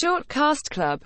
Shortcast Club.